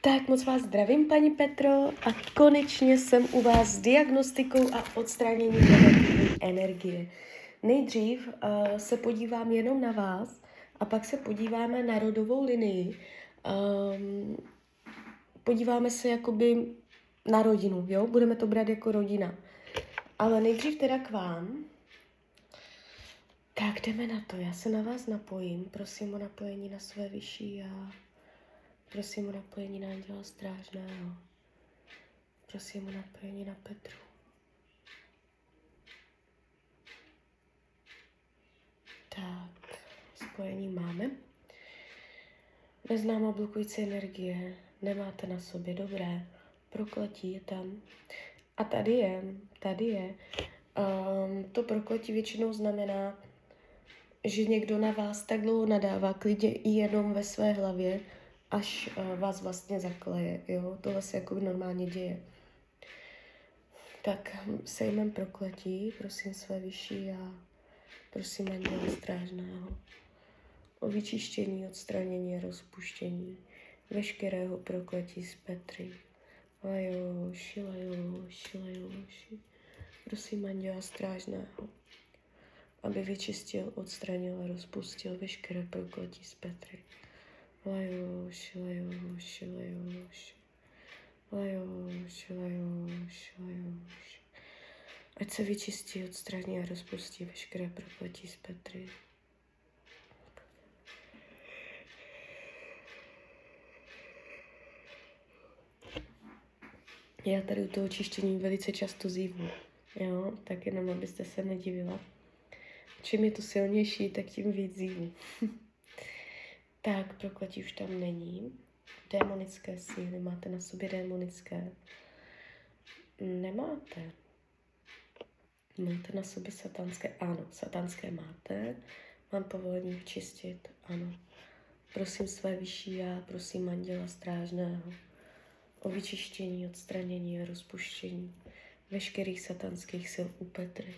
Tak moc vás zdravím, paní Petro, a konečně jsem u vás s diagnostikou a odstraněním negativní energie. Nejdřív uh, se podívám jenom na vás a pak se podíváme na rodovou linii. Um, podíváme se jakoby na rodinu, jo? Budeme to brát jako rodina. Ale nejdřív teda k vám. Tak jdeme na to. Já se na vás napojím. Prosím o napojení na své vyšší já. Prosím o napojení na Anděla Strážného. Prosím o napojení na Petru. Tak, spojení máme. Neznámá blokující energie, nemáte na sobě, dobré. Prokletí je tam. A tady je, tady je. Um, to prokletí většinou znamená, že někdo na vás tak dlouho nadává, klidně i jenom ve své hlavě, až uh, vás vlastně zakleje, jo. Tohle se jako normálně děje. Tak sejmem prokletí, prosím své vyšší a prosím Anděla Strážného o vyčištění, odstranění a rozpuštění veškerého prokletí z Petry. Lajoši, lajoši, lajoši. Prosím Anděla Strážného, aby vyčistil, odstranil a rozpustil veškeré prokletí z Petry. Ať se vyčistí, odstraní a rozpustí veškeré prokletí z Petry. Já tady u toho čištění velice často zívu, jo, tak jenom abyste se nedivila. Čím je to silnější, tak tím víc zívu. tak, prokletí už tam není. Démonické síly, máte na sobě démonické? Nemáte. Máte na sobě satanské? Ano, satanské máte. Mám povolení vyčistit? Ano. Prosím své vyšší já, prosím anděla strážného o vyčištění, odstranění a rozpuštění veškerých satanských sil u Petry.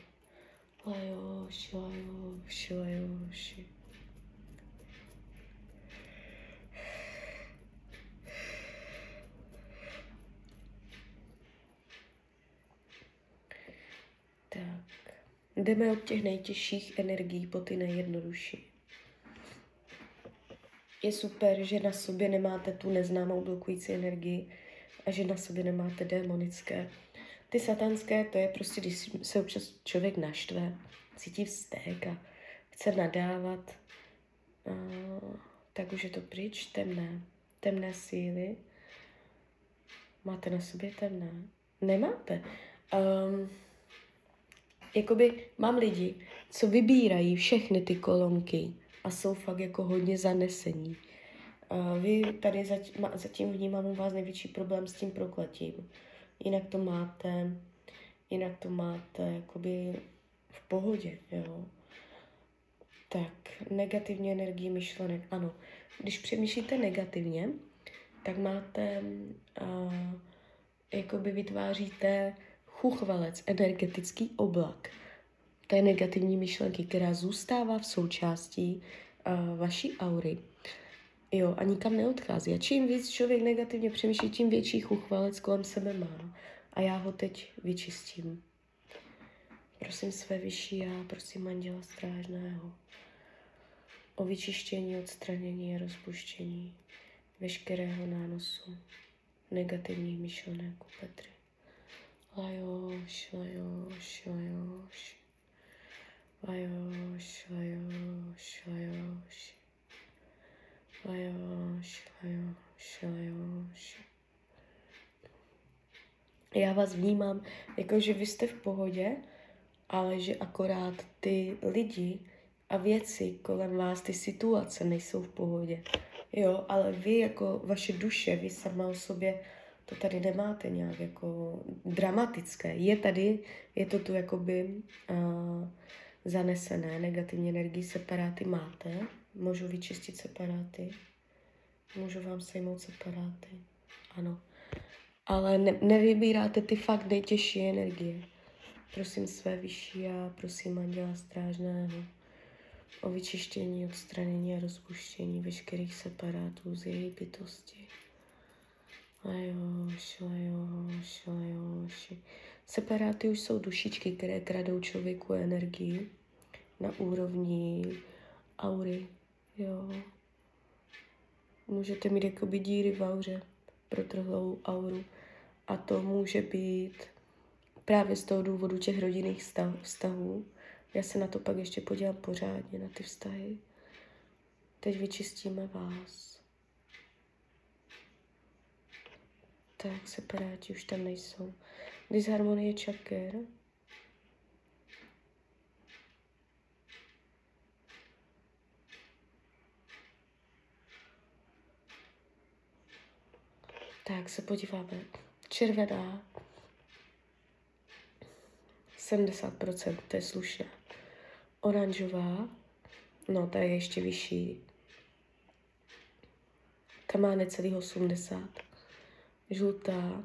Lajoši, lajoši, lajoši. Tak, jdeme od těch nejtěžších energií po ty nejjednodušší. Je super, že na sobě nemáte tu neznámou blokující energii, a že na sobě nemáte démonické. Ty satanské, to je prostě, když se občas člověk naštve, cítí vztek a chce nadávat, uh, tak už je to pryč, temné, temné síly. Máte na sobě temné? Nemáte. Um, jakoby mám lidi, co vybírají všechny ty kolonky a jsou fakt jako hodně zanesení. Vy tady zatím vnímám u vás největší problém s tím prokletím. Jinak to máte, jinak to máte jakoby v pohodě, jo. Tak, negativní energie myšlenek, ano. Když přemýšlíte negativně, tak máte, uh, jakoby vytváříte chuchvalec, energetický oblak té negativní myšlenky, která zůstává v součástí uh, vaší aury Jo, a nikam neodchází. A čím víc člověk negativně přemýšlí, tím větší chuchvalec kolem sebe má. A já ho teď vyčistím. Prosím své vyšší já, prosím Anděla Strážného o vyčištění, odstranění a rozpuštění veškerého nánosu negativních myšlenek u Petry. Já vás vnímám, jako že vy jste v pohodě, ale že akorát ty lidi a věci kolem vás, ty situace nejsou v pohodě. Jo, ale vy jako vaše duše, vy sama o sobě to tady nemáte nějak jako dramatické. Je tady, je to tu jakoby uh, zanesené, negativní energii separáty máte, Můžu vyčistit separáty. Můžu vám sejmout separáty. Ano. Ale ne, nevybíráte ty fakt nejtěžší energie. Prosím své vyšší a prosím Anděla Strážného o vyčištění, odstranění a rozpuštění veškerých separátů z její bytosti. Lajoš, lajoš, lajoš. Separáty už jsou dušičky, které kradou člověku energii na úrovni aury. Jo. Můžete mít jakoby díry v auře, protrhlou auru. A to může být právě z toho důvodu těch rodinných vztahů. Já se na to pak ještě podívám pořádně, na ty vztahy. Teď vyčistíme vás. Tak, separáti už tam nejsou. Disharmonie čaker. Tak se podíváme. Červená. 70%, to je slušné. Oranžová, no ta je ještě vyšší. Ta má necelých 80. Žlutá.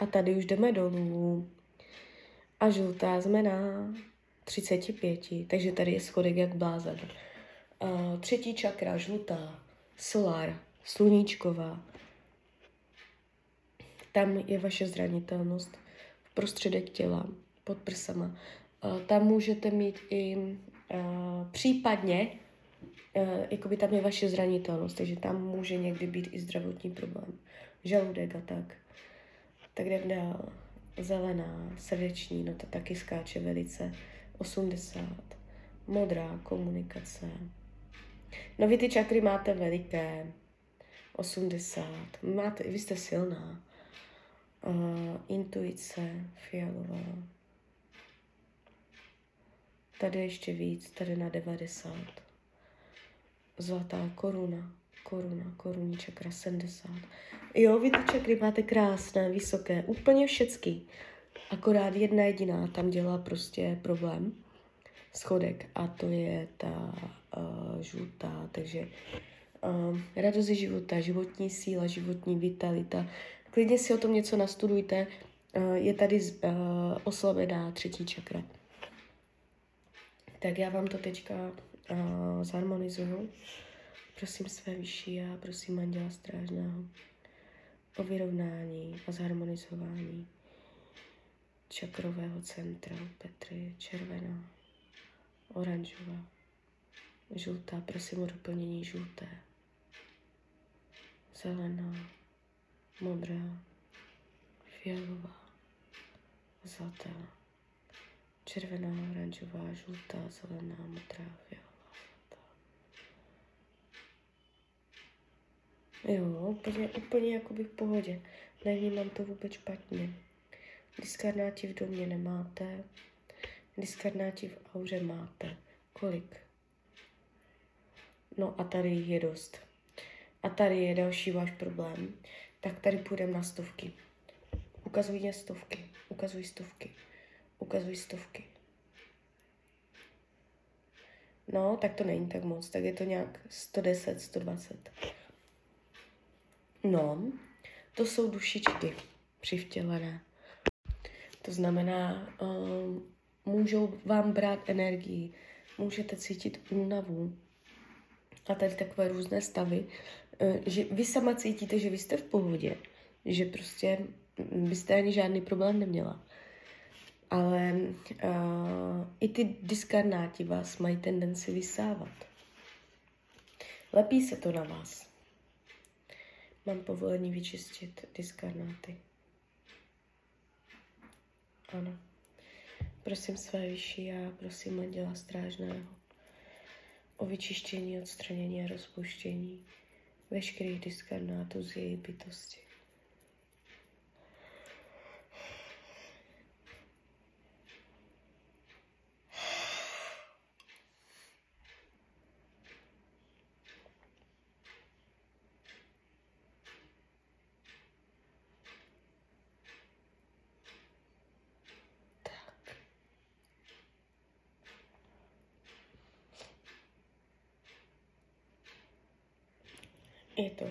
A tady už jdeme dolů. A žlutá jsme na 35, takže tady je schodek jak blázen. Uh, třetí čakra, žlutá, solar, sluníčková. Tam je vaše zranitelnost v prostředek těla, pod prsama. Uh, tam můžete mít i uh, případně, jakoby tam je vaše zranitelnost, takže tam může někdy být i zdravotní problém. Žaludek a tak. Tak jdem dál. Zelená, srdeční, no to taky skáče velice. 80. Modrá, komunikace. No vy ty čakry máte veliké. 80. Máte, vy jste silná. Uh, intuice, fialová. Tady ještě víc, tady na 90. Zlatá koruna, koruna, koruní čakra 70. Jo, vy ty čakry máte krásné, vysoké, úplně všecky. Akorát jedna jediná tam dělá prostě problém, schodek, a to je ta uh, žlutá, takže uh, radost života, životní síla, životní vitalita. Klidně si o tom něco nastudujte. Uh, je tady uh, oslabená třetí čakra. Tak já vám to teďka uh, zharmonizuju. Prosím své vyšší a prosím Anděla Strážného o vyrovnání a zharmonizování čakrového centra Petry, červená, oranžová, žlutá, prosím o doplnění žluté, zelená, modrá, fialová, zlatá, červená, oranžová, žlutá, zelená, modrá, fialová. Jo, úplně, úplně jakoby v pohodě. Nevnímám to vůbec špatně. Diskarnáti v domě nemáte. Diskarnáti v auře máte. Kolik? No a tady je dost. A tady je další váš problém. Tak tady půjdeme na stovky. Ukazuj mě stovky. Ukazuj stovky. Ukazuj stovky. No, tak to není tak moc. Tak je to nějak 110, 120. No, to jsou dušičky přivtělené. To znamená, um, můžou vám brát energii, můžete cítit únavu a tady takové různé stavy, uh, že vy sama cítíte, že vy jste v pohodě, že prostě byste ani žádný problém neměla. Ale uh, i ty diskarnáti vás mají tendenci vysávat. Lepí se to na vás. Mám povolení vyčistit diskarnáty. Ano. Prosím své vyšší a prosím Anděla Strážného o vyčištění, odstranění a rozpuštění veškerých diskarnátů z její bytosti. Je to.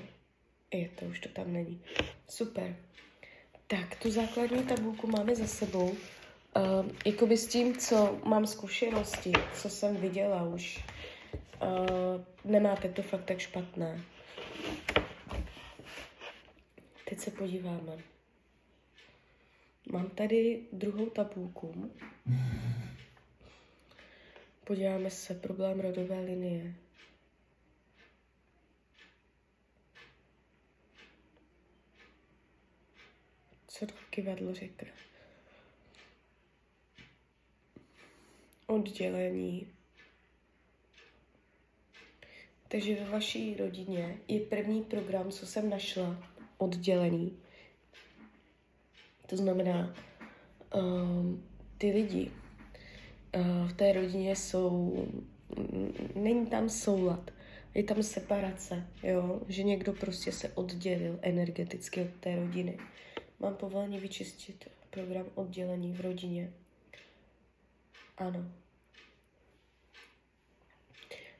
Je to, už to tam není. Super. Tak, tu základní tabulku máme za sebou. Uh, jakoby s tím, co mám zkušenosti, co jsem viděla už, uh, nemáte to fakt tak špatné. Teď se podíváme. Mám tady druhou tabulku. Podíváme se, problém rodové linie. Kivadlo řekne? Oddělení. Takže ve vaší rodině je první program, co jsem našla, oddělení. To znamená, um, ty lidi uh, v té rodině jsou, není tam soulad, je tam separace, jo? že někdo prostě se oddělil energeticky od té rodiny. Mám povolení vyčistit program oddělení v rodině. Ano.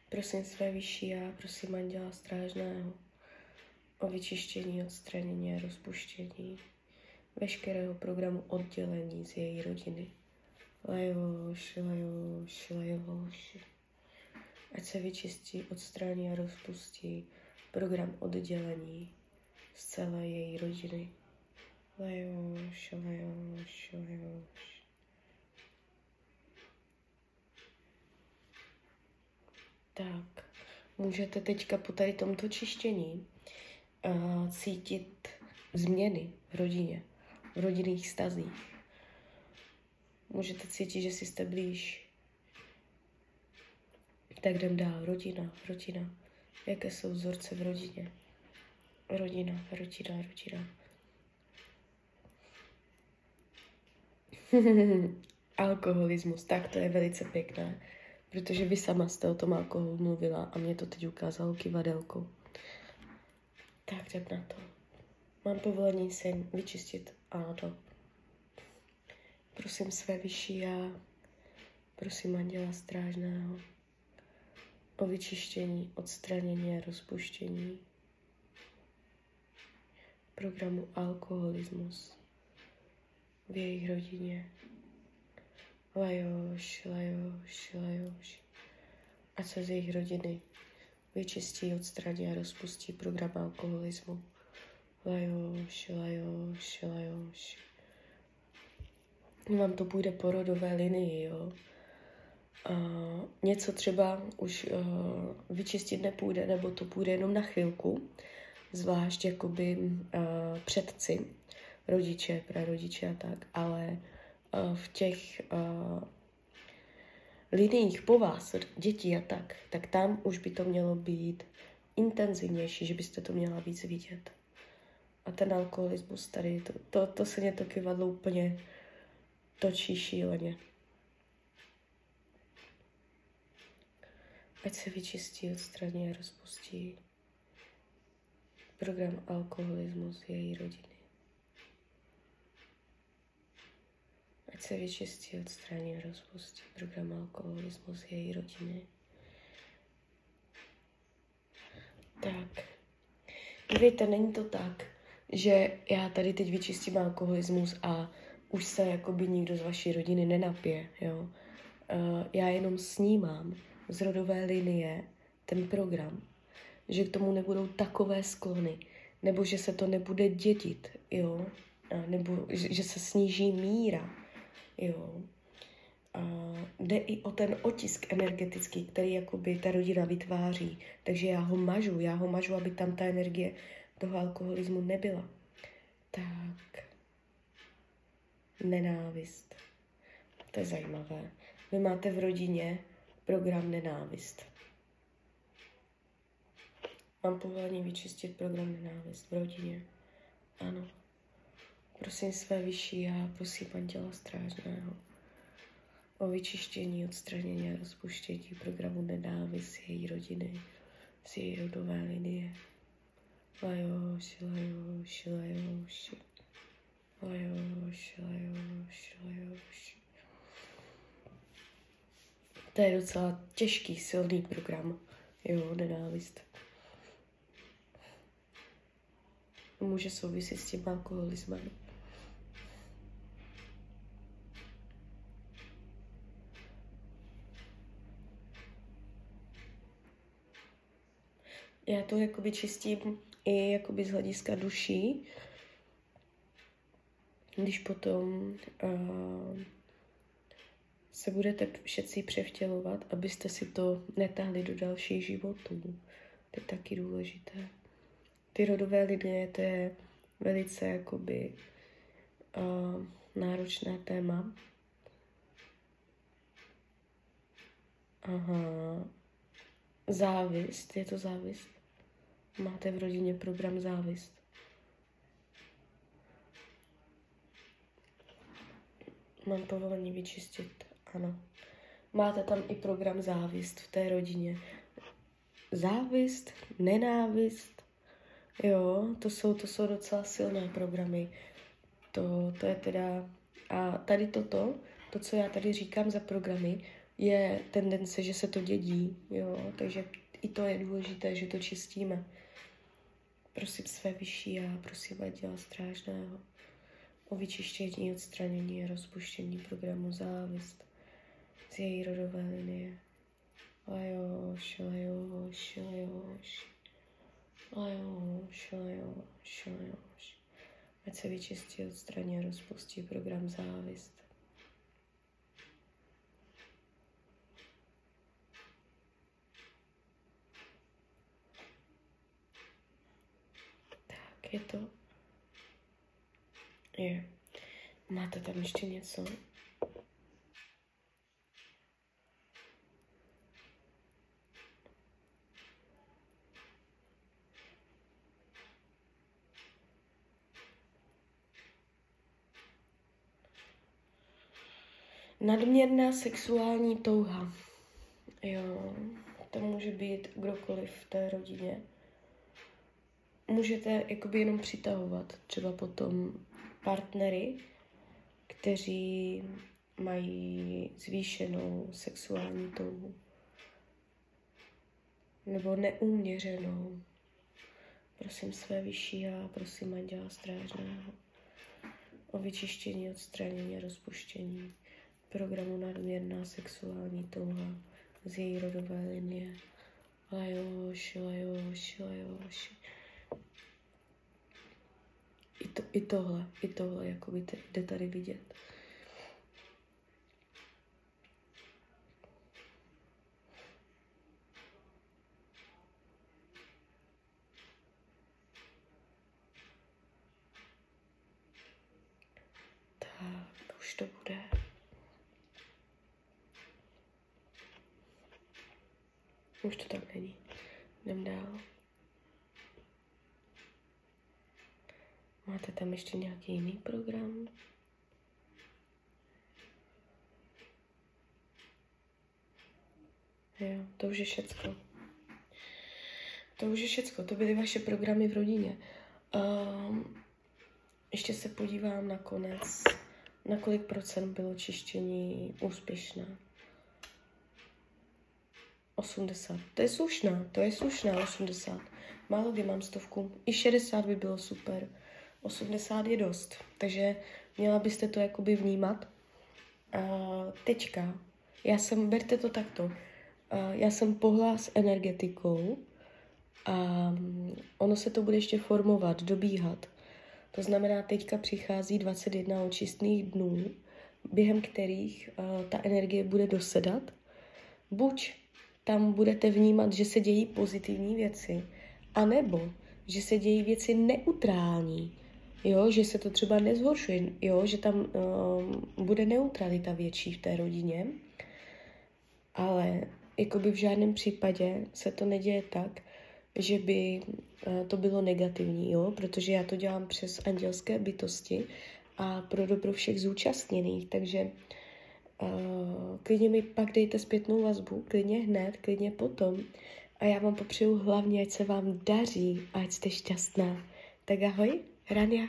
Prosím své vyšší já, prosím Anděla Strážného o vyčištění, odstranění a rozpuštění veškerého programu oddělení z její rodiny. Lajoš, lajoš, lajoš. Ať se vyčistí, odstraní a rozpustí program oddělení z celé její rodiny. Lajoš, lajoš, lajoš. Tak, můžete teďka po tady tomto čištění uh, cítit změny v rodině, v rodinných stazích. Můžete cítit, že si jste blíž. Tak jdem dál. Rodina, rodina. Jaké jsou vzorce v rodině? Rodina, rodina, rodina. Alkoholismus, tak to je velice pěkné, protože vy sama jste o tom alkoholu mluvila a mě to teď ukázalo kivadelkou. Tak jdem na to. Mám povolení se vyčistit to. Prosím své vyšší já, prosím Anděla Strážného o vyčištění, odstranění a rozpuštění programu alkoholismus v jejich rodině. Lajoš, lajoš, lajoš. A se z jejich rodiny vyčistí, odstraní a rozpustí program alkoholismu. Lajoš, lajoš, lajoš. Vám to půjde po rodové linii, jo. A něco třeba už uh, vyčistit nepůjde, nebo to půjde jenom na chvilku, zvlášť jakoby uh, předci, rodiče, prarodiče a tak, ale uh, v těch uh, liniích po vás, dětí a tak, tak tam už by to mělo být intenzivnější, že byste to měla víc vidět. A ten alkoholismus tady, to, to, to se mě to kivadlo úplně točí šíleně. Ať se vyčistí, odstraní a rozpustí program alkoholismus její rodiny. Ať se vyčistí, odstraní a rozpustí program alkoholismus její rodiny. Tak. Víte, není to tak, že já tady teď vyčistím alkoholismus a už se jakoby nikdo z vaší rodiny nenapije, jo. Uh, já jenom snímám z rodové linie ten program, že k tomu nebudou takové sklony, nebo že se to nebude dědit, jo, nebo že se sníží míra, jo. A jde i o ten otisk energetický, který jakoby ta rodina vytváří. Takže já ho mažu, já ho mažu, aby tam ta energie toho alkoholismu nebyla. Tak nenávist. To je zajímavé. Vy máte v rodině program nenávist. Mám povolení vyčistit program nenávist v rodině. Ano. Prosím své vyšší já, prosím Anděla Strážného o vyčištění, odstranění a rozpuštění programu nenávist její rodiny, z její rodové linie. Lajoš, lajoš, lajoš. Lajoš, lajoš, lajoš. To je docela těžký, silný program. Jo, nenávist. Může souviset s tím alkoholismem. Já to jakoby čistím i jakoby z hlediska duší, když potom uh, se budete všetci převtělovat, abyste si to netáhli do dalších životů. To je taky důležité. Ty rodové linie, to je velice jakoby uh, náročné téma. Aha. Závist, je to závist? Máte v rodině program závist? Mám povolení vyčistit, ano. Máte tam i program závist v té rodině. Závist, nenávist, jo, to jsou, to jsou docela silné programy. To, to je teda, a tady toto, to, co já tady říkám za programy, je tendence, že se to dědí, jo, takže i to je důležité, že to čistíme. Prosím své vyšší a prosím dělá strážného o vyčištění, odstranění a rozpuštění programu závist z její rodové linie. Lajoš, lajoš, lajoš, lajoš, lajoš, lajoš. Ať se vyčistí, odstraní a rozpustí program závist. Tak je to je. Máte tam ještě něco? Nadměrná sexuální touha. Jo, to může být kdokoliv v té rodině. Můžete jakoby jenom přitahovat třeba potom partnery, kteří mají zvýšenou sexuální touhu nebo neuměřenou. Prosím své vyšší a prosím Anděla Strážného o vyčištění, odstranění a rozpuštění programu nadměrná sexuální touha z její rodové linie. Lajoši, lajoši, lajoši i, to, i tohle, i tohle, jako by jde tady vidět. Tak, už to bude. Už to tak není. Jdem dál. Máte tam ještě nějaký jiný program? Jo, to už je všecko. To už je všecko. To byly vaše programy v rodině. Um, ještě se podívám na konec, na kolik procent bylo čištění úspěšné. 80. To je slušná, to je slušná 80. Málo kdy mám stovku. I 60 by bylo super. 80 je dost, takže měla byste to jakoby vnímat. A teďka, já jsem, berte to takto, a já jsem pohla s energetikou a ono se to bude ještě formovat, dobíhat. To znamená, teďka přichází 21 očistných dnů, během kterých uh, ta energie bude dosedat. Buď tam budete vnímat, že se dějí pozitivní věci, anebo že se dějí věci neutrální, jo, že se to třeba nezhoršuje, jo, že tam uh, bude neutralita větší v té rodině, ale jakoby v žádném případě se to neděje tak, že by uh, to bylo negativní, jo, protože já to dělám přes andělské bytosti a pro dobro všech zúčastněných, takže uh, klidně mi pak dejte zpětnou vazbu, klidně hned, klidně potom a já vám popřeju hlavně, ať se vám daří a ať jste šťastná. Tak ahoj. Ucrania